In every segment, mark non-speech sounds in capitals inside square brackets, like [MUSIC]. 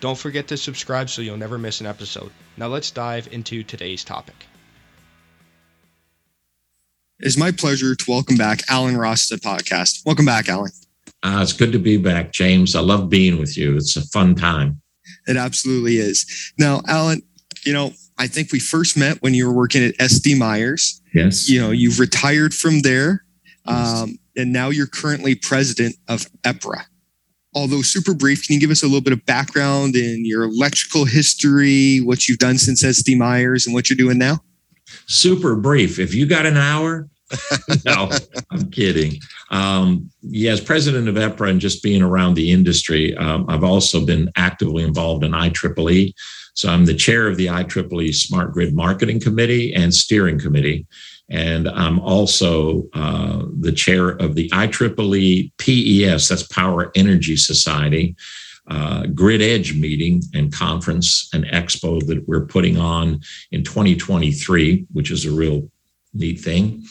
Don't forget to subscribe so you'll never miss an episode. Now let's dive into today's topic. It's my pleasure to welcome back Alan Ross to the podcast. Welcome back, Alan. Uh, it's good to be back, James. I love being with you. It's a fun time. It absolutely is. Now, Alan, you know, I think we first met when you were working at SD Myers. Yes. You know, you've retired from there, um, and now you're currently president of EPRA although super brief, can you give us a little bit of background in your electrical history, what you've done since SD Myers, and what you're doing now? Super brief. If you got an hour, [LAUGHS] no, I'm kidding. Um, yeah, as president of EPRA and just being around the industry, um, I've also been actively involved in IEEE. So I'm the chair of the IEEE Smart Grid Marketing Committee and Steering Committee. And I'm also uh, the chair of the IEEE PES, that's Power Energy Society, uh, Grid Edge meeting and conference and expo that we're putting on in 2023, which is a real neat thing.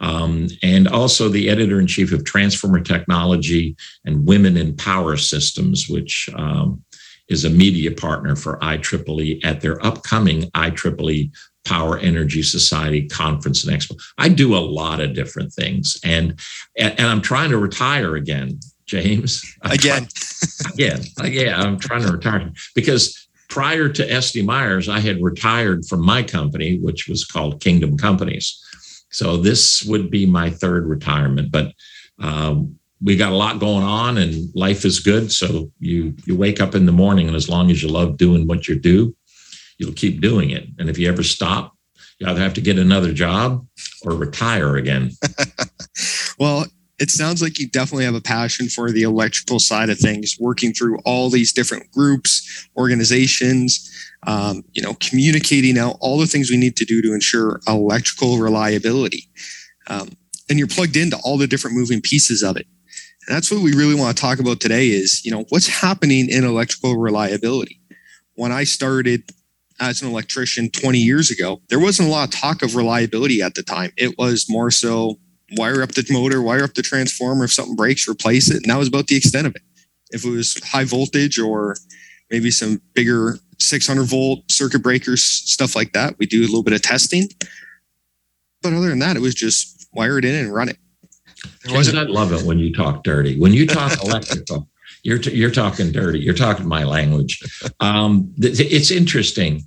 Um, and also the editor in chief of Transformer Technology and Women in Power Systems, which um, is a media partner for IEEE at their upcoming IEEE Power Energy Society conference and expo. I do a lot of different things, and and, I'm trying to retire again, James. I'm again, trying, [LAUGHS] again, yeah. I'm trying to retire because prior to SD Myers, I had retired from my company, which was called Kingdom Companies. So this would be my third retirement, but. Um, we got a lot going on and life is good so you you wake up in the morning and as long as you love doing what you do you'll keep doing it. And if you ever stop, you either have to get another job or retire again. [LAUGHS] well, it sounds like you definitely have a passion for the electrical side of things, working through all these different groups, organizations, um, you know, communicating out all the things we need to do to ensure electrical reliability. Um, and you're plugged into all the different moving pieces of it. And that's what we really want to talk about today is, you know, what's happening in electrical reliability. When I started as an electrician 20 years ago, there wasn't a lot of talk of reliability at the time. It was more so wire up the motor, wire up the transformer. If something breaks, replace it. And that was about the extent of it. If it was high voltage or maybe some bigger 600 volt circuit breakers, stuff like that, we do a little bit of testing. But other than that, it was just wire it in and run it. James, I love it when you talk dirty. When you talk [LAUGHS] electrical, you're t- you're talking dirty. You're talking my language. Um, th- it's interesting.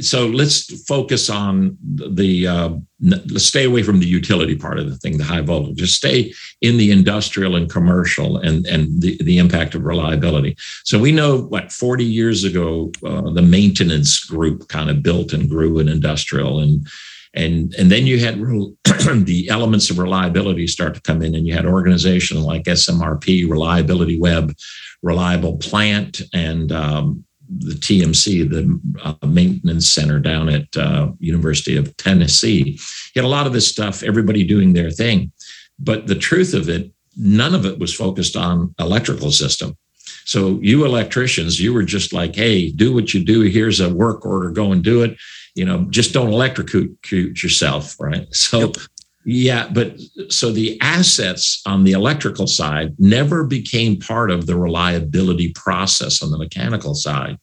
So let's focus on the. Uh, let's stay away from the utility part of the thing, the high voltage. Just stay in the industrial and commercial, and and the the impact of reliability. So we know what 40 years ago, uh, the maintenance group kind of built and grew in industrial and and and then you had [CLEARS THROAT] the elements of reliability start to come in and you had organizations like smrp reliability web reliable plant and um, the tmc the uh, maintenance center down at uh, university of tennessee. You had a lot of this stuff everybody doing their thing. But the truth of it none of it was focused on electrical system. So you electricians you were just like hey do what you do. Here's a work order. Go and do it you know, just don't electrocute yourself, right? [LAUGHS] So, yep. yeah, but so the assets on the electrical side never became part of the reliability process on the mechanical side.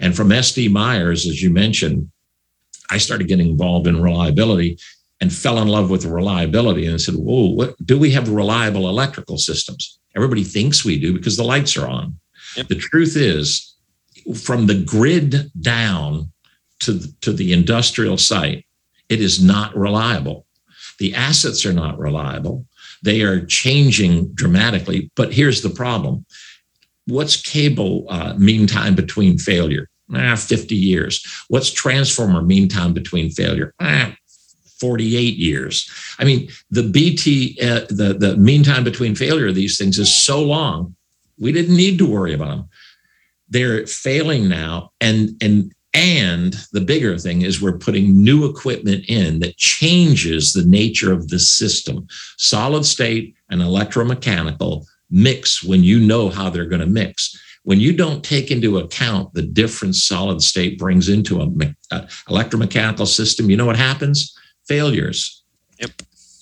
And from SD Myers, as you mentioned, I started getting involved in reliability and fell in love with reliability and said, Whoa, what do we have reliable electrical systems? Everybody thinks we do because the lights are on. Yep. The truth is, from the grid down, to, to the industrial site, it is not reliable. The assets are not reliable. They are changing dramatically. But here's the problem what's cable uh, mean time between failure? Ah, 50 years. What's transformer mean time between failure? Ah, 48 years. I mean, the BT, uh, the, the mean time between failure of these things is so long, we didn't need to worry about them they're failing now and and and the bigger thing is we're putting new equipment in that changes the nature of the system. Solid state and electromechanical mix when you know how they're going to mix. When you don't take into account the difference solid state brings into a, a uh, electromechanical system you know what happens? Failures. Yep.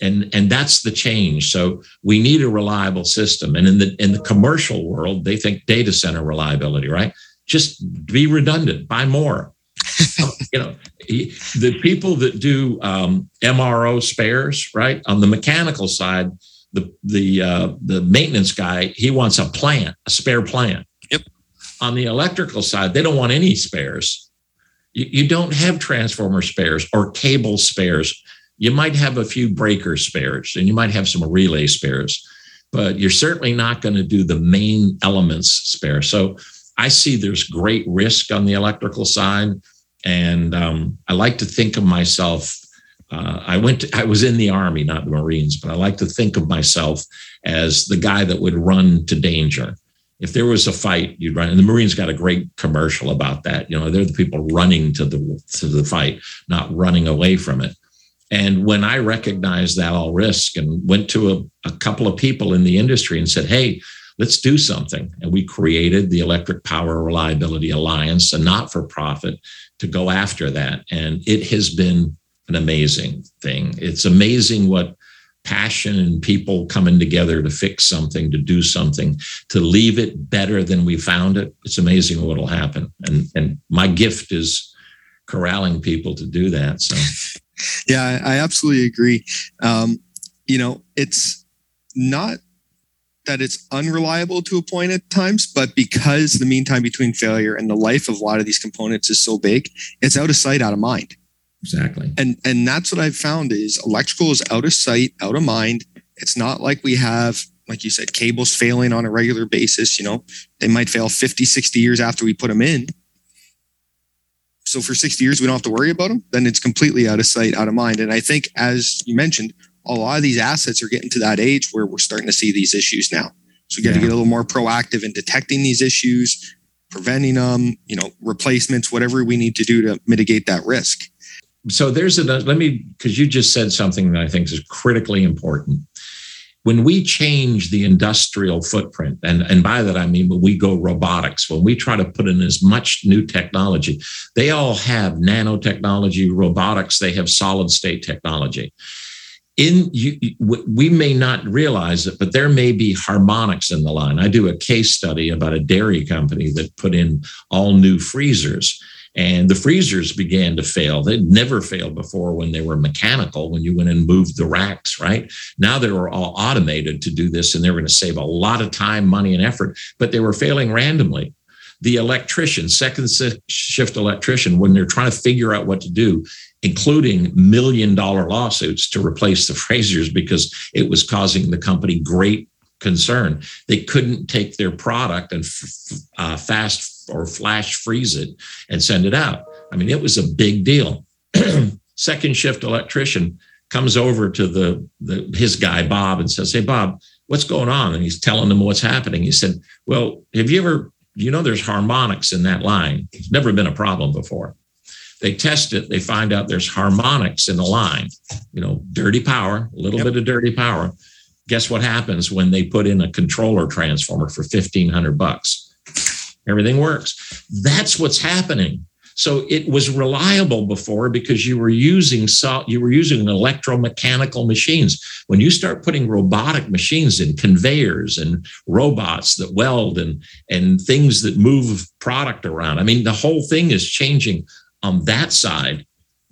And and that's the change. So we need a reliable system. And in the in the commercial world they think data center reliability right just be redundant buy more. [LAUGHS] You know the people that do um, mro spares right on the mechanical side the the uh, the maintenance guy he wants a plant a spare plant. Yep. On the electrical side they don't want any spares. You, you don't have transformer spares or cable spares. You might have a few breaker spares and you might have some relay spares, but you're certainly not going to do the main elements spare. So I see there's great risk on the electrical side. And um, I like to think of myself. Uh, I went. To, I was in the army, not the Marines, but I like to think of myself as the guy that would run to danger. If there was a fight, you'd run. And the Marines got a great commercial about that. You know, they're the people running to the to the fight, not running away from it. And when I recognized that all risk and went to a, a, couple of people in the industry and said, hey, let's do something. And we created the Electric Power Reliability Alliance, a not for profit, to go after that. And it has been an amazing thing. It's amazing what passion and people coming together to fix something, to do something, to leave it better than we found it. It's amazing what'll happen. And, and my gift is corralling people to do that. So [LAUGHS] yeah, I, absolutely agree. Um, you know, it's not that it's unreliable to a point at times, but because the mean time between failure and the life of a lot of these components is so big, it's out of sight, out of mind. Exactly. And and that's what I've found is electrical is out of sight, out of mind. It's not like we have, like you said, cables failing on a regular basis. You know, they might fail 50, 60 years after we put them in. So for 60 years, we don't have to worry about them. Then it's completely out of sight, out of mind. And I think, as you mentioned, a lot of these assets are getting to that age where we're starting to see these issues now. So we got yeah. to get a little more proactive in detecting these issues, preventing them, you know, replacements, whatever we need to do to mitigate that risk. So there's a let me because you just said something that I think is critically important when we change the industrial footprint, and, and by that I mean when we go robotics, when we try to put in as much new technology, they all have nanotechnology, robotics, they have solid state technology. In you, we may not realize it, but there may be harmonics in the line. I do a case study about a dairy company that put in all new freezers and the freezers began to fail. They'd never failed before when they were mechanical, when you went and moved the racks, right? Now they were all automated to do this, and they were going to save a lot of time, money, and effort, but they were failing randomly. The electrician, second shift electrician, when they're trying to figure out what to do, including million dollar lawsuits to replace the [LAUGHS] freezers because it was causing the company great concern. They couldn't take their product and f- uh, fast or flash freeze it and send it out. I mean, it was a big deal. [CLEARS THROAT] Second shift electrician comes over to the, the his guy Bob and says, "Hey Bob, what's going on?" And he's telling him what's happening. He said, "Well, have you ever you know there's harmonics in that line? It's never been a problem before." They test it, they find out there's harmonics in the line. You know, dirty power, a little yep. bit of dirty power. Guess what happens when they put in a controller transformer for 1500 bucks? everything works. That's what's happening. So it was reliable before because you were using salt, you were using electromechanical machines. When you start putting robotic machines in conveyors and robots that weld and and things that move product around, I mean the whole thing is changing on that side.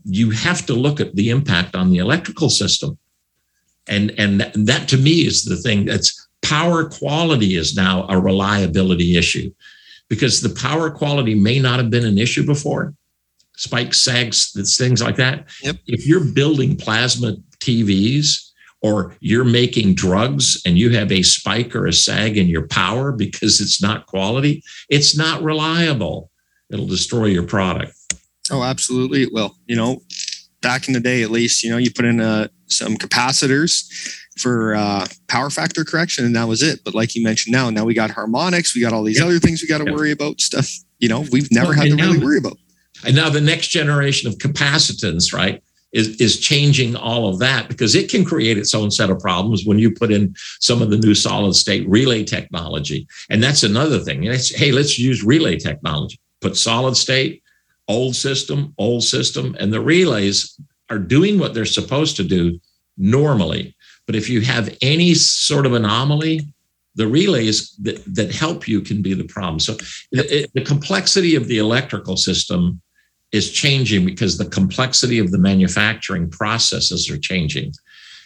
You have to look at the impact on the electrical system. And and that, that to me is the thing that's power quality is now a reliability issue because the power quality may not have been an issue before. Spikes, sags, things like that. Yep. If you're building plasma TVs or you're making drugs and you have a spike or a sag in your power because it's not quality, it's not reliable. It'll destroy your product. Oh, absolutely. It will. You know, back in the day, at least, you know, you put in uh, some capacitors for uh, power factor correction, and that was it. But like you mentioned, now now we got harmonics, we got all these other things we got to worry about. Stuff you know we've never well, had to really worry about. And now the next generation of capacitance, right? is, is changing all of that because it can create its own set of problems when you put in some of the new solid state relay technology. And that's another thing. It's, hey, let's use relay technology. Put solid state, old system, old system, and the relays are doing what they're supposed to do normally. But if you have any sort of anomaly, the relays that, that help you can be the problem. So the, the complexity of the electrical system is changing because the complexity of the manufacturing processes are changing.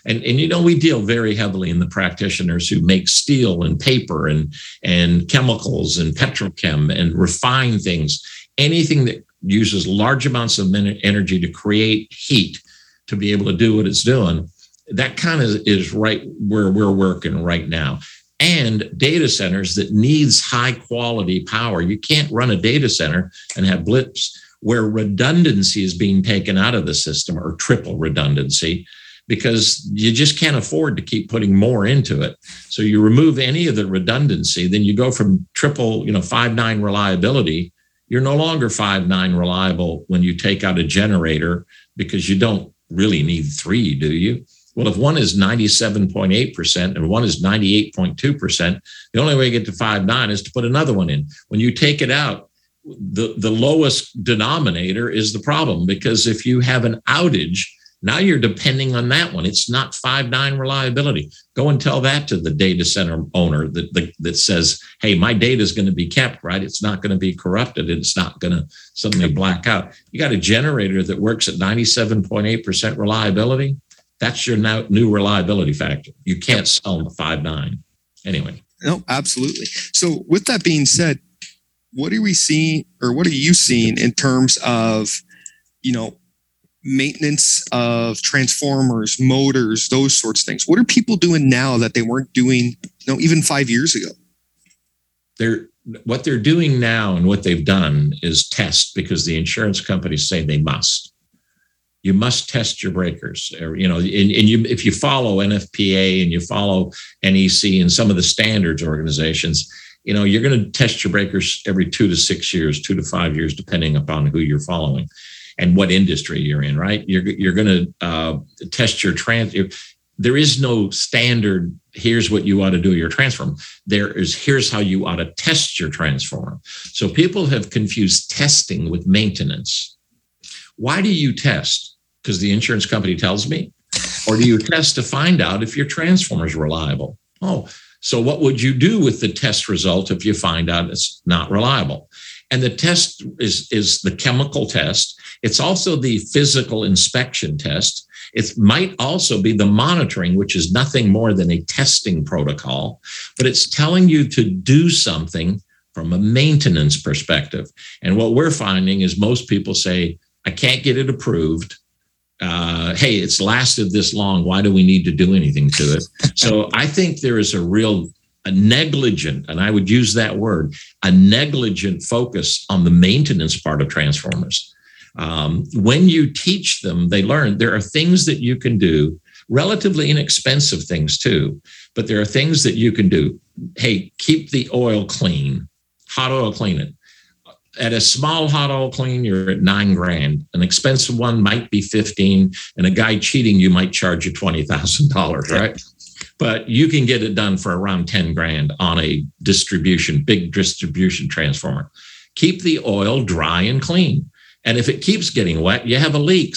And, and you know, we deal very heavily in the practitioners who make steel and paper and, and chemicals and petrochem and refine things. Anything that uses large amounts of energy to create heat to be able to do what it's doing, that kind of is right where we're working right now and data centers that needs high quality power. You can't run a data center and have blips where redundancy is being taken out of the system or triple redundancy because you just can't afford to keep putting more into it. So you remove any of the redundancy, then you go from triple, you know, five nine reliability. You're no longer five nine reliable when you take out a generator because you don't really need three, do you? Well, if one is 97.8% and one is 98.2%, the only way to get to five nine is to put another one in. When you take it out, the, the lowest denominator is the problem because if you have an outage, now you're depending on that one. It's not five nine reliability. Go and tell that to the data center owner that that, that says, "Hey, my data is going to be kept right. It's not going to be corrupted. It's not going to suddenly black out." You got a generator that works at ninety seven point eight percent reliability. That's your now new reliability factor. You can't sell the five nine. Anyway. No, absolutely. So, with that being said, what are we seeing or what are you seeing in terms of you know maintenance of transformers motors those sorts of things. What are people doing now that they weren't doing you know even five years ago? They're what they're doing now and what they've done is test because the insurance companies say they must. You must test your breakers or, you know and, and you if you follow nfpa and you follow nec and some of the standards organizations you know you're going to test your breakers every two to six years two to five years depending upon who you're following and what industry you're in right? You're, you're going to uh, test your trans there is no standard here's what you ought to do your transform. There is here's how you ought to test your transform. So people have confused testing with maintenance. Why do you test? Because the insurance company tells me? Or do you test to find out if your transformer is reliable? Oh so, what would you do with the test result if you find out it's not reliable? And the test is, is the chemical test. It's also the physical inspection test. It might also be the monitoring, which is nothing more than a testing protocol, but it's telling you to do something from a maintenance perspective. And what we're finding is most people say, I can't get it approved uh, hey, it's lasted this long. Why do we need to do anything to it? [LAUGHS] so I think there is a real a negligent, and I would use that word, a negligent focus on the maintenance part of transformers. Um, when you teach them, they learn there are things that you can do, relatively inexpensive things too, but there are things that you can do. Hey, keep the oil clean, hot oil clean it at a small hot oil clean, you're at nine grand. An expensive one might be 15, and a guy cheating you might charge you $20,000, right? But you can get it done for around 10 grand on a distribution, big distribution transformer. Keep the oil dry and clean. And if it keeps getting wet, you have a leak.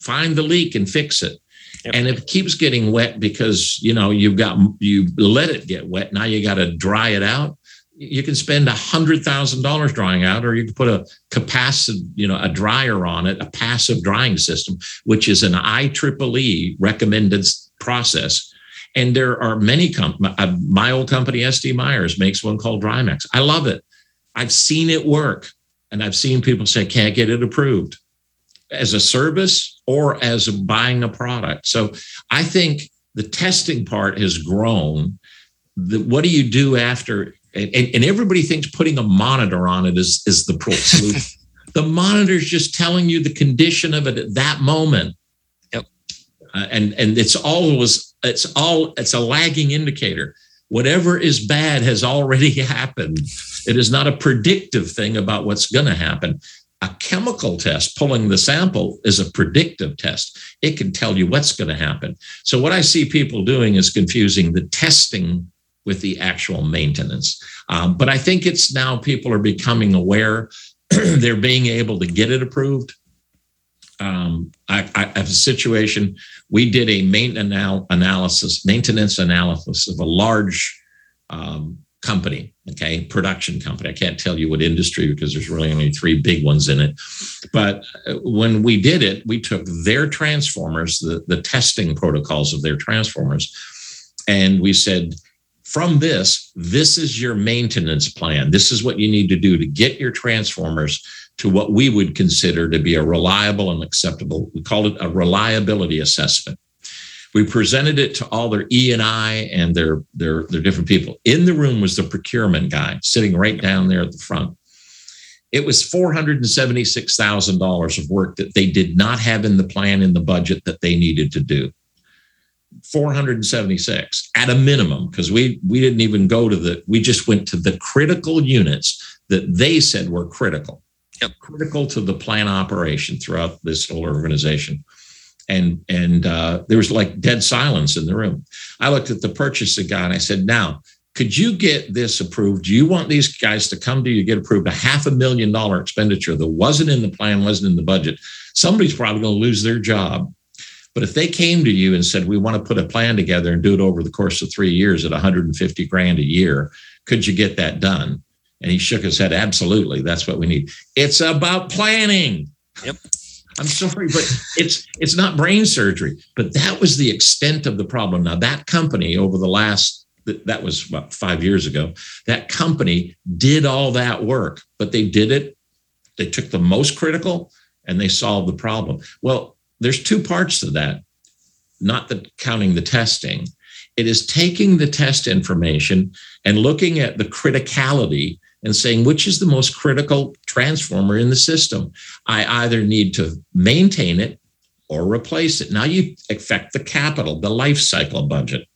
Find the leak and fix it. Yep. And if it keeps getting wet because you know you've got you let it get wet, now you got to dry it out you can spend a hundred thousand dollars drying out, or you can put a capacitive, you know, a dryer on it, a passive drying system, which is an IEEE recommended process. And there are many companies. Uh, my old company, SD Myers, makes one called Drymax. I love it. I've seen it work, and I've seen people say can't get it approved as a service or as buying a product. So I think the testing part has grown. The, what do you do after and, and everybody thinks putting a monitor on it is, is the pro [LAUGHS] solution. the monitor is just telling you the condition of it at that moment. Uh, and and it's always it's all it's a lagging indicator. Whatever is bad has already [LAUGHS] happened. It is not a predictive thing about what's going to happen. A chemical test, pulling the sample, is a predictive test. It can tell you what's going to happen. So, what I see people doing is confusing the testing with the actual maintenance. Um, but I think it's now people are becoming aware. [CLEARS THROAT] they're being able to get it approved. Um, I, I, have a situation. We did a maintenance analysis, maintenance analysis of a large um, company, okay, production company. I can't tell you what industry because there's really only three big ones in it. But uh, when we did it, we took their transformers, the, the testing protocols of their transformers, and we said, from this, this is your maintenance plan. This is what you need to do to get your transformers to what we would consider to be a reliable and acceptable. We call it a reliability assessment. We presented it to all their E and I and their, their their different people. In the room was the procurement guy sitting right down there at the front. It was four hundred and seventy six thousand dollars of work that they did not have in the plan in the budget that they needed to do. 476 at a minimum because we we didn't even go to the we just went to the critical units that they said were critical yep. critical to the plan operation throughout this whole organization. And and uh, there was like dead silence in the room. I looked at the purchasing guy and i said now could you get this approved? Do you want these guys to come to you get approved a half a million dollar expenditure that wasn't in the plan wasn't in the budget? Somebody's probably going to lose their job. But if they came to you and said, we want to put a plan together and do it over the course of three years at 150 grand a year, could you get that done? And he shook his head, absolutely. That's what we need. It's about planning. Yep. I'm sorry, but it's it's not brain surgery. But that was the extent of the problem. Now that company over the last that was about five years ago. That company did all that work, but they did it. They took the most critical and they solved the problem. Well, there's two parts to that, not the counting the testing. It is taking the test information and looking at the criticality and saying which is the most critical transformer in the system. I either need to maintain it or replace it. Now you affect the capital, the life cycle budget.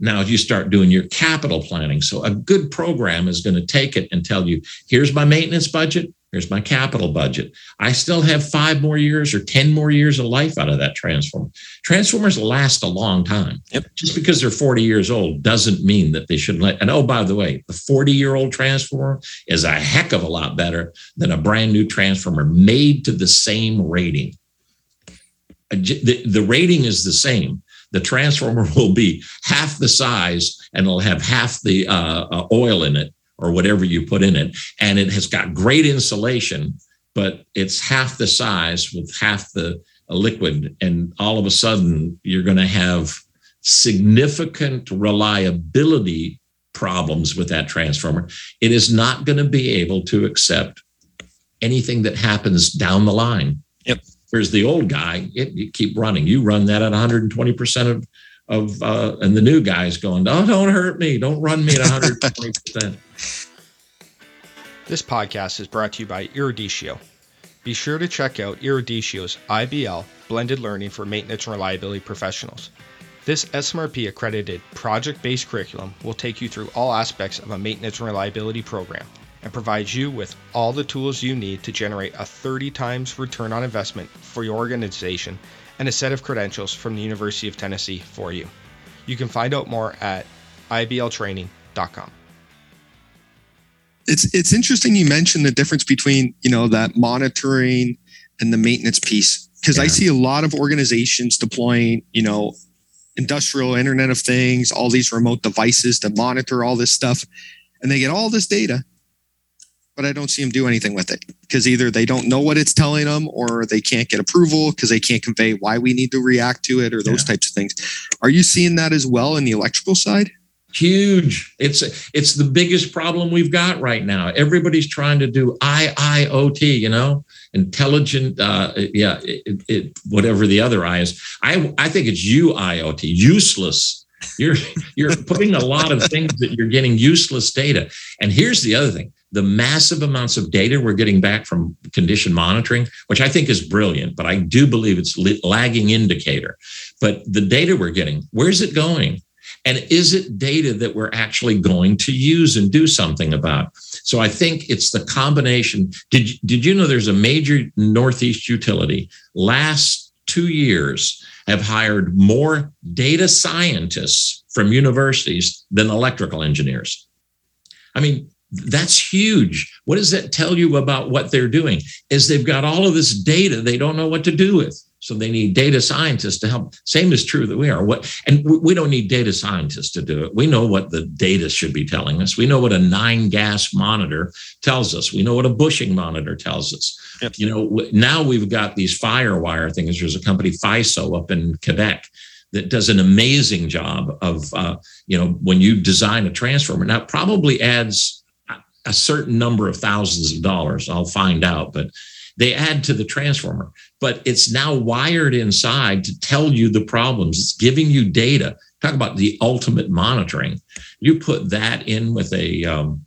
Now you start doing your capital planning. So a good program is going to take it and tell you, here's my maintenance budget, Here's my capital budget. I still have five more years or 10 more years of life out of that transformer. Transformers last a long time. Yep. Just because they're 40 years old doesn't mean that they shouldn't let. And oh, by the way, the 40 year old transformer is a heck of a lot better than a brand new transformer made to the same rating. The, the rating is the same. The transformer [LAUGHS] will be half the size and it'll have half the uh, uh, oil in it or whatever you put in it. And it has got great insulation, but it's half the size with half the liquid. And all of a sudden, you're going to have significant reliability problems with that transformer. It is not going to be able to accept anything that happens down the line. Yep. Whereas the old guy, it, you keep running. You run that at 120% of of uh, and the new guys going, "Oh, don't hurt me! Don't run me at 120 [LAUGHS] percent." This podcast is brought to you by Eruditio. Be sure to check out Eruditio's IBL blended learning for maintenance and reliability professionals. This SMRP accredited project based curriculum will take you through all aspects of a maintenance and reliability program and provides you with all the tools you need to generate a 30 times return on investment for your organization and a set of credentials from the University of Tennessee for you. You can find out more at ibltraining.com. It's it's interesting you mentioned the difference between, you know, that monitoring and the maintenance piece because yeah. I see a lot of organizations deploying, you know, industrial internet of things, all these remote devices to monitor all this stuff and they get all this data but I don't see them do anything with it because either they don't know what it's telling them or they can't get approval because they can't convey why we need to react to it or those yeah. types of things. Are you seeing that as well in the electrical side? Huge. It's it's the biggest problem we've got right now. Everybody's trying to do IIoT, you know, intelligent, uh, yeah, it, it, whatever the other I is. I I think it's UIoT, useless you're you're putting a lot of things that you're getting useless data and here's the other thing the massive amounts of data we're getting back from condition monitoring, which I think is brilliant, but I do believe it's lagging indicator. But the data we're getting, where's it going? And is it data that we're actually going to use and do something about? So I think it's the combination. Did, did you know there's a major Northeast utility last two years have hired more data scientists from universities than electrical engineers? I mean, that's huge. What does that tell you about what they're doing? Is they've got all of this data they don't know what to do with. So they need data scientists to help. Same is true that we are. What and we don't need data scientists to do it. We know what the data should be telling us. We know what a nine gas monitor tells us. We know what a bushing monitor tells us. Yep. You know, now we've got these firewire things. There's a company FISO up in Quebec that does an amazing job of uh, you know when you design a transformer. Now probably adds a certain number of thousands of dollars. I'll find out, but they add to the transformer, but it's now wired inside to tell you the problems. It's giving you data. Talk about the ultimate monitoring. You put that in with a, um,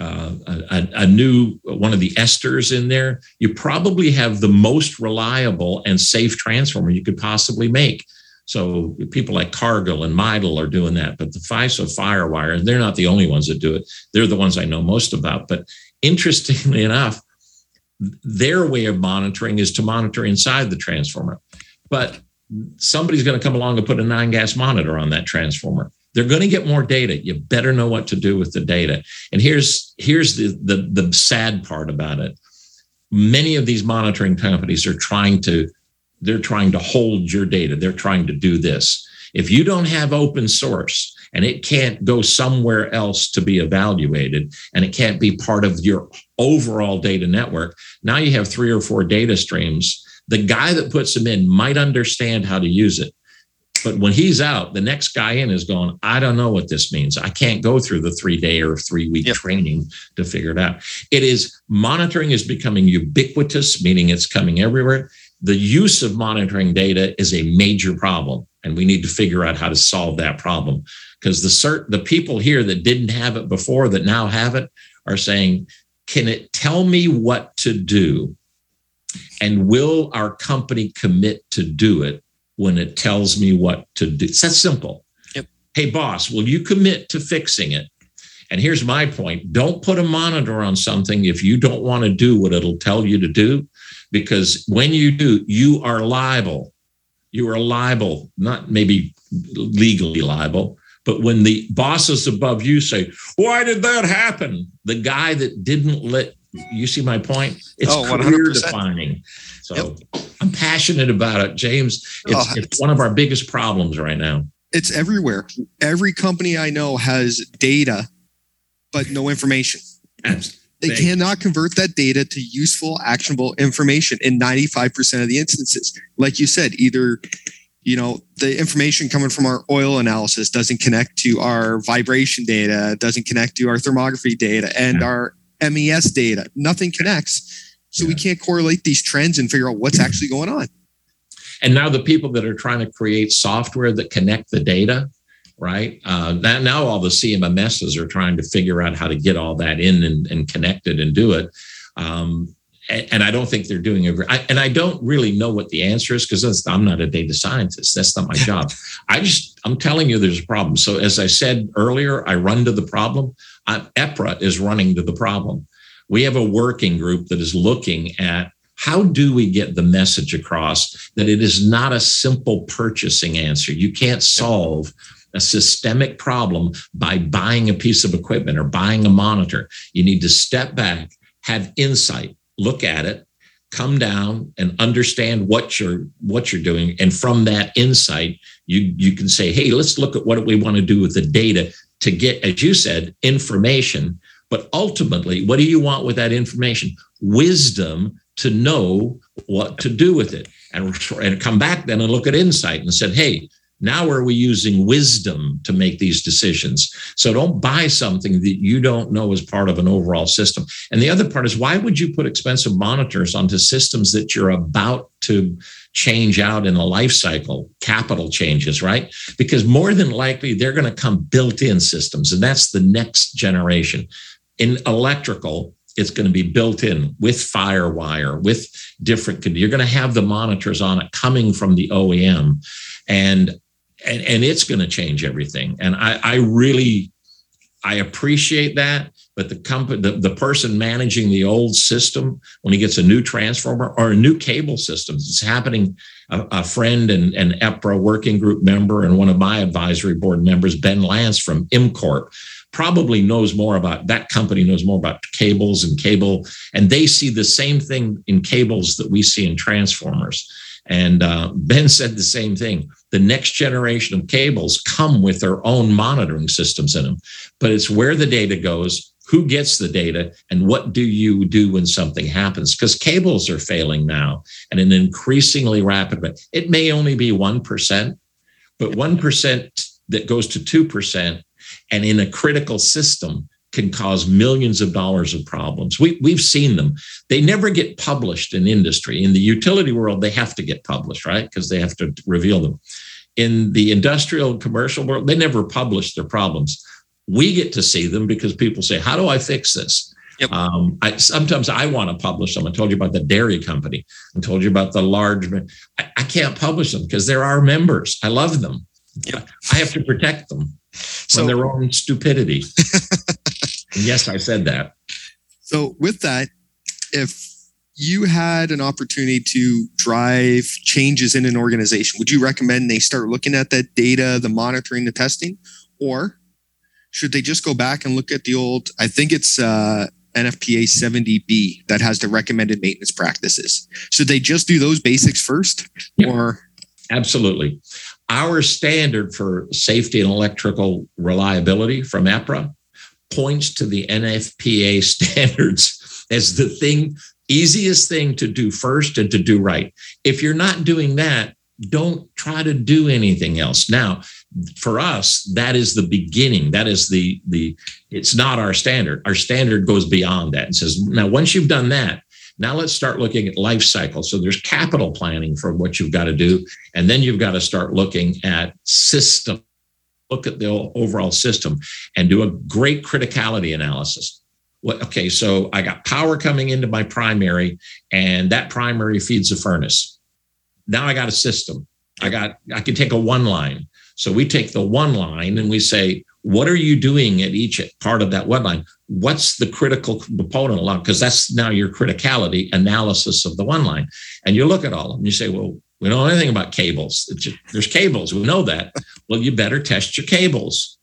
uh, a, a, new one of the esters in there, you probably have the most reliable and safe transformer you could possibly make. So people like Cargill and Midel are doing that, but the FISO Firewire, and they're not the only ones that do it. They're the ones I know most about. But interestingly [LAUGHS] enough, their way of monitoring is to monitor inside the transformer. But somebody's going to come along and put a nine gas monitor on that transformer. They're going to get more data. You better know what to do with the data. And here's here's the the, the sad part about it. Many of these monitoring companies are trying to they're trying to hold your data. They're trying to do this. If you don't have open source and it can't go somewhere else to be evaluated and it can't be part of your overall data network. Now you have three or four data streams. The guy that puts them in might understand how to use it. But when he's out, the next guy in is going, I don't know what this means. I can't go through the three day or three week yep. training to figure it out. It is monitoring is becoming ubiquitous, meaning it's coming everywhere. The use of monitoring data is a major problem, and we need to figure out how to solve that problem. Because the cert the people here that didn't have it before that now have it are saying can it tell me what to do? And will our company commit to do it when it tells me what to do? It's that simple. Yep. hey boss will you commit to fixing it? And here's my point. Don't put a monitor on something if you don't want to do what it'll tell you to do because when you do you are liable you are liable not maybe legally liable but when the bosses above you say, Why did that happen? The guy that didn't let you see my point? It's oh, career defining. So yep. I'm passionate about it, James. It's, oh, it's one of our biggest problems right now. It's everywhere. Every company I know has data, but no information. They cannot convert that data to useful, actionable information in 95% of the instances. Like you said, either you know the information coming from our oil analysis doesn't connect to our vibration data doesn't connect to our thermography data and yeah. our mes data nothing connects so yeah. we can't correlate these trends and figure out what's actually going on and now the people that are trying to create software that connect the data right uh, now, now all the cmmss are trying to figure out how to get all that in and, and connect it and do it um, and I don't think they're doing it. And I don't really know what the answer is because I'm not a data scientist. That's not my [LAUGHS] job. I just I'm telling you there's a problem. So as I said earlier, I run to the problem. I'm, EPRA is running to the problem. We have a working group that is looking at how do we get the message across that it is not a simple purchasing answer. You can't solve a systemic problem by buying a piece of equipment or buying a monitor. You need to step back, have insight, look at it, come down and understand what you're what you're doing. And from that insight you you can say hey let's look at what we want to do with the data to get as you said information. But ultimately what do you want with that information? Wisdom to know what to do with it. And, and come back then and look at insight and said hey now are we using wisdom to make these decisions? So don't buy something that you don't know is part of an overall system. And the other part is why would you put expensive monitors onto systems that you're about to change out in a life cycle, capital changes, right? Because more than likely they're going to come built in systems, and that's the next generation. In electrical, it's going to be built in with firewire, with different. You're going to have the monitors on it coming from the OEM, and and, and it's going to change everything. And I, I really, I appreciate that. But the company, the, the person managing the old system, when he gets a new transformer or a new cable system, it's happening. A, a friend and an EPRA working group member and one of my advisory board members, Ben Lanz from IMCORP, probably knows more about that company knows more about cables and cable and they see the same thing in cables that we see in transformers and uh, ben said the same thing. The next generation of cables come with their own monitoring systems in them but it's where the data goes who gets the data and what do you do when something happens? Because cables are failing now at an increasingly rapid rate. It may only be 1% but 1% that goes to 2% and in a critical system can cause millions of dollars of problems. We, we've seen them. They never get published in industry. In the utility world, they have to get published, right? Because they have to reveal them. In the industrial and commercial world, they never publish their problems. We get to see them because people say, How do I fix this? Yep. Um, I, sometimes I want to publish them. I told you about the dairy company. I told you about the large. I, I can't publish them because they're our members. I love them. Yep. I have to protect them so, from their own stupidity. [LAUGHS] yes, I said that. So, with that, if you had an opportunity to drive changes in an organization, would you recommend they start looking at that data, the monitoring, the testing, or should they just go back and look at the old? I think it's uh, NFPA 70B that has the recommended maintenance practices. Should they just do those basics first, yeah, or absolutely? Our standard for safety and electrical reliability from EPRA points to the NFPA [LAUGHS] standards as the thing, easiest thing to do first and to do right. If you're not doing that, don't try to do anything else. Now, for us, that is the beginning. That is the the. It's not our standard. Our standard goes beyond that and says, now once you've done that, now let's start looking at life cycle. So there's capital planning for what you've got to do. And then you've got to start looking at system, look at the overall system and do a great criticality analysis. Okay, so I got power coming into my primary, and that primary feeds a furnace. Now I got a system. I got I can take a one line. So we take the one line and we say, what are you doing at each part of that one line? What's the critical component along? Because that's now your criticality analysis of the one line. And you look at all of them, you say, well, we don't know anything about cables. Just, there's cables. We know that. Well, you better test your cables.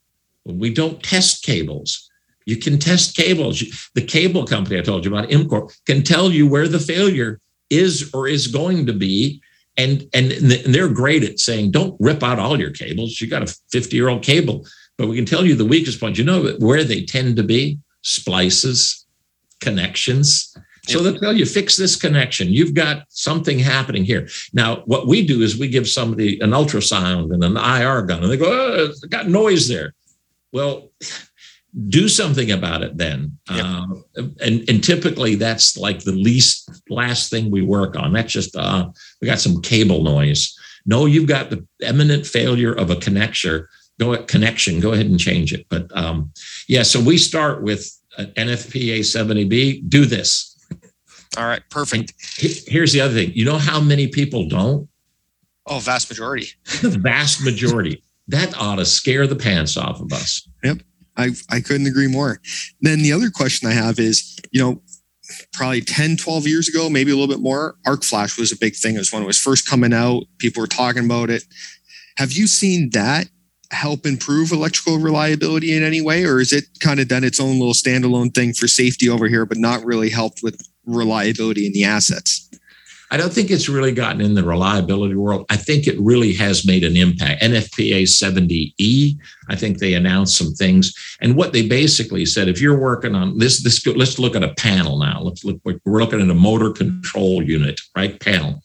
We don't test cables. You can test cables. The cable company I told you about, IMCORP, can tell you where the failure is or is going to be. And, and, and they're great at saying, don't rip out all your cables. You got a 50 year old cable but we can tell you the weakest point. You know where they tend to be? Splices, connections. So they'll tell you, fix this connection. You've got something happening here. Now, what we do is we give somebody an ultrasound and an IR gun, and they go, oh, it's got noise there. Well, [LAUGHS] do something about it then. Yep. Uh, and, and typically that's like the least last thing we work on. That's just, uh, we got some cable noise. No, you've got the imminent failure of a connector go at connection, go ahead and change it. But um, yeah, so we start with NFPA 70B, do this. All right, perfect. Here's the other thing. You know how many people don't? Oh, vast majority. the [LAUGHS] vast majority. That ought to scare the pants off of us. Yep. I, I couldn't agree more. Then the other question I have is, you know, probably 10, 12 years ago, maybe a little bit more, arc flash was a big thing. It was when it was first coming out. People were talking about it. Have you seen that help improve electrical reliability in any way, or is it kind of done its own little standalone thing for safety over here, but not really helped with reliability in the assets? I don't think it's really gotten in the reliability world. I think it really has made an impact. NFPA 70E, I think they announced some things. And what they basically said, if you're working on this, this let's look at a panel now. Let's look, we're looking at a motor control unit, right? Panel.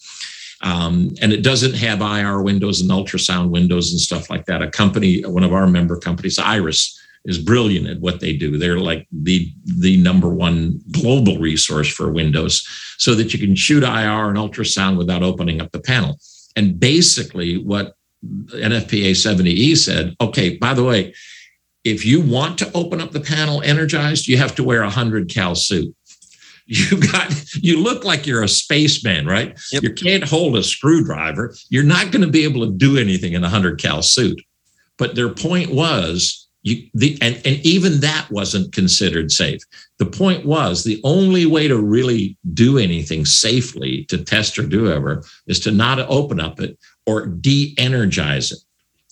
Um, and it doesn't have IR windows and ultrasound windows and stuff like that. A company, one of our member companies, IRISS, is brilliant at what they do. They're like the the number one global resource for Windows, so that you can shoot IR and ultrasound without opening up the panel. And basically, what NFPA 70E said, okay, by the way, if you want to open up the panel energized, you have to wear a 100 cal suit. You've got you look like you're a spaceman, right? Yep. You can't hold a screwdriver. You're not going to be able to do anything in a 100 cal suit. But their point was you the and, and even that wasn't considered safe. The point was the only way to really do anything safely to test or do ever is to not open up it or de-energize it.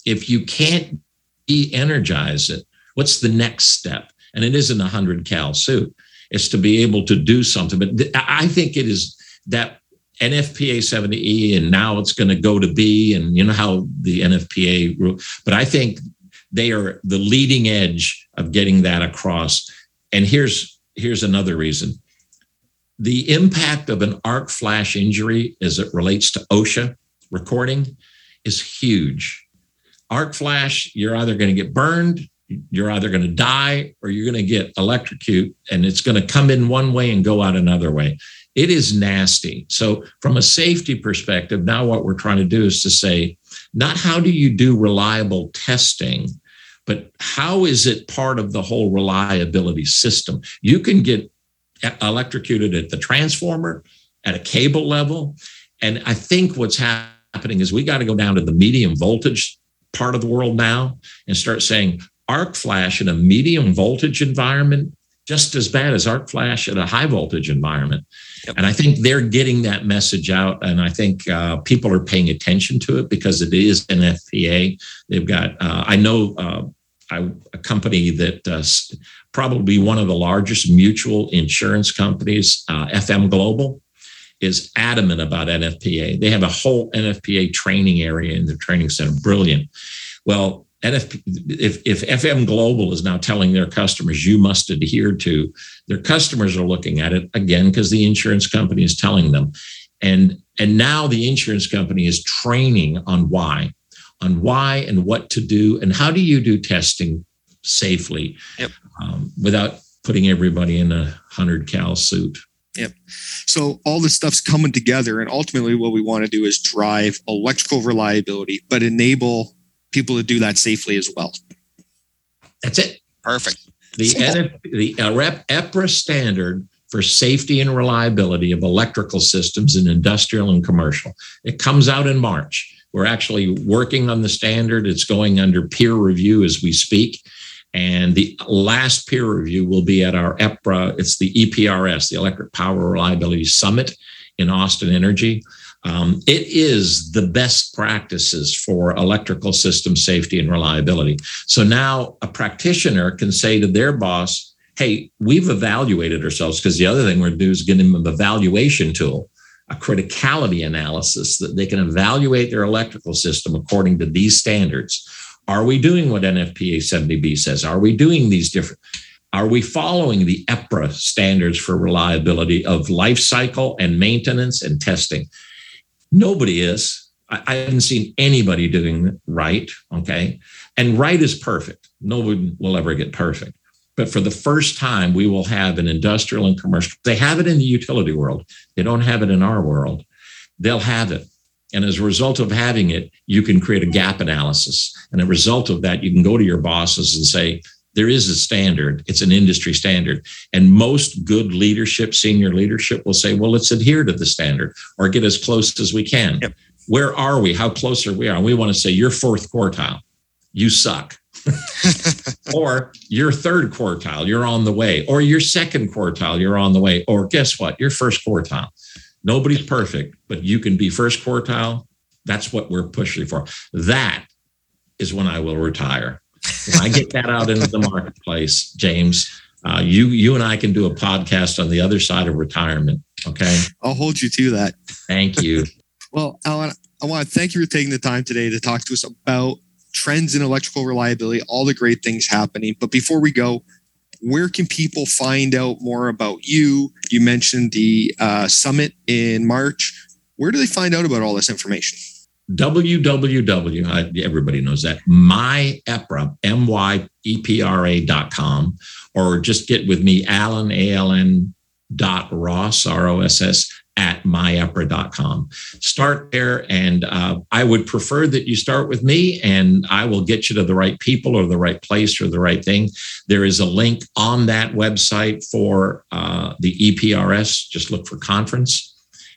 If you can't de-energize it, what's the next step? And it isn't a 100 cal suit. It's to be able to do something. But th- I think it is that NFPA 70E, and now it's going to go to B, and you know how the NFPA, but I think they are the leading edge of getting that across. And here's here's another reason. The impact of an arc flash injury as it relates to OSHA recording is huge. Arc flash, you're either going to get burned, you're either going to die, or you're going to get electrocute, and it's going to come in one way and go out another way. It is nasty. So, from a safety perspective, now what we're trying to do is to say, not how do you do reliable testing, but how is it part of the whole reliability system? You can get electrocuted at the transformer, at a cable level. And I think what's happening is we got to go down to the medium voltage part of the world now and start saying arc flash in a medium voltage environment just as bad as arc flash at a high voltage environment. Yep. And I think they're getting that message out. And I think uh, people are paying attention to it because it is NFPA. They've got, uh, I know uh, I, a company that probably one of the largest mutual insurance companies, uh, FM Global, is adamant about NFPA. They have a whole NFPA training area in their training center. Brilliant. Well, NFP, if, if FM Global is now telling their customers you must adhere to, their customers are looking at it again because the insurance company is telling them. And, and now the insurance company is training on why, on why and what to do, and how do you do testing safely yep. um, without putting everybody in a 100 cal suit. Yep. So all this stuff's coming together, and ultimately, what we want to do is drive electrical reliability, but enable people to do that safely as well. That's it. Perfect. The NF, the uh, EPRA standard for safety and reliability of electrical systems in industrial and commercial. It comes out in March. We're actually working on the standard. It's going under peer review as we speak. And the last peer review will be at our EPRA, it's the EPRS, the Electric Power Reliability Summit in Austin Energy. Um, it is the best practices for electrical system safety and reliability. So now a practitioner can say to their boss, Hey, we've evaluated ourselves because the other thing we're do is give them an evaluation tool, a criticality analysis that they can evaluate their electrical system according to these standards. Are we doing what NFPA 70B says? Are we doing these different? Are we following the EPRA standards for reliability of life cycle and maintenance and testing? Nobody is. I, I haven't seen anybody doing right. Okay. And right is perfect. No one will ever get perfect. But for the first time, we will have an industrial and commercial. They have it in the utility world. They don't have it in our world. They'll have it. And as a result of having it, you can create a gap analysis. And a result of that, you can go to your bosses and say, there is a standard. It's an industry standard. And most good leadership, senior leadership will say, well, let's adhere to the standard or get as close as we can. Yep. Where are we? How close are we? And we want to say, you're fourth quartile. You suck. [LAUGHS] or you're third quartile. You're on the way. Or you're second quartile. You're on the way. Or guess what? You're first quartile. Nobody's perfect, but you can be first quartile. That's what we're pushing for. That is when I will retire. When I get that out into the marketplace, James, uh, you you and I can do a podcast on the other side of retirement. Okay. I'll hold you to that. Thank you. well, Alan, I want to thank you for taking the time today to talk to us about trends in electrical reliability, all the great things happening. But before we go, where can people find out more about you? You mentioned the uh, summit in March. Where do they find out about all this information? Www, everybody knows that, myepra, M-Y-E-P-R-A dot com, or just get with me, Alan, A-L-N dot Ross, R-O-S-S, at myepra.com. Start there, and uh, I would prefer that you start with me, and I will get you to the right people or the right place or the right thing. There is a link on that website for uh, the EPRS. Just look for conference.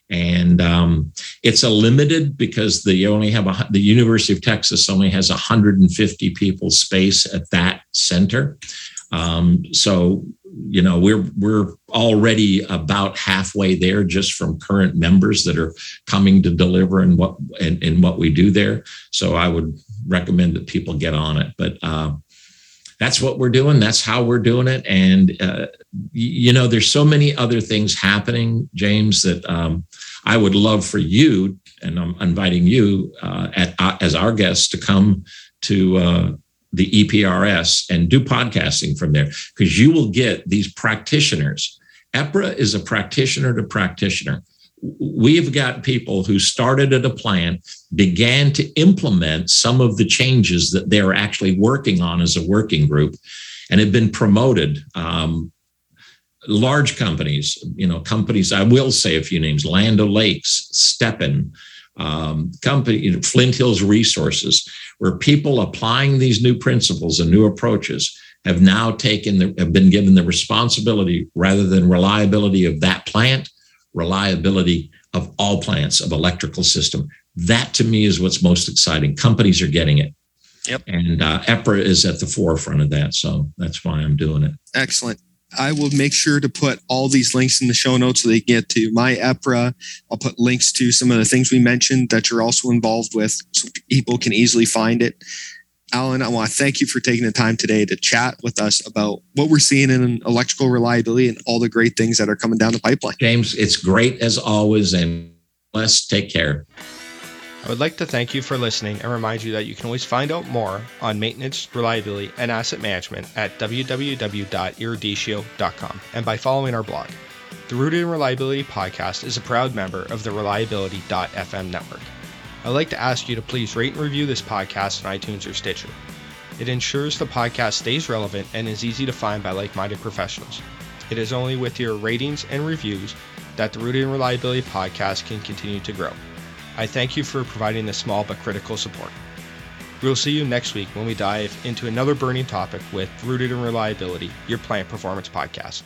And um, it's a limited because they only have a, the University of Texas only has 150 people space at that center. Um, so you know we're we're already about halfway there just from current members that are coming to deliver and what and, and what we do there so i would recommend that people get on it but uh, that's what we're doing that's how we're doing it and uh, you know there's so many other things happening james that um, i would love for you and i'm inviting you uh, at, uh, as our guests to come to uh, the EPRS and do podcasting from there because you will get these practitioners. EPRA is a practitioner to practitioner. We've got people who started at a plant, began to implement some of the changes that they're actually working on as a working group, and have been promoted. Um, large companies, you know, companies, I will say a few names Land O'Lakes, Stepan, um, company, you know, Flint Hills Resources, where people applying these new principles and new approaches have now taken the, have been given the responsibility rather than reliability of that plant, reliability of all plants of electrical system. That to me is what's most exciting. Companies are getting it. Yep. And uh, EPRA is at the forefront of that. So that's why I'm doing it. Excellent. I will make sure to put all these links in the show notes so they get to my EPRA. I'll put links to some of the things we mentioned that you're also involved with so people can easily find it. Alan, I want to thank you for taking the time today to chat with us about what we're seeing in electrical reliability and all the great things that are coming down the pipeline. James, it's great as always, and let's take care. I would like to thank you for listening and remind you that you can always find out more on maintenance, reliability, and asset management at www.eruditio.com and by following our blog. The Rooted in Reliability podcast is a proud member of the Reliability.fm network. I'd like to ask you to please rate and review this podcast on iTunes or Stitcher. It ensures the podcast stays relevant and is easy to find by like minded professionals. It is only with your ratings and reviews that the Rooted in Reliability podcast can continue to grow. I thank you for providing this small but critical support. We'll see you next week when we dive into another burning topic with Rooted in Reliability, your plant performance podcast.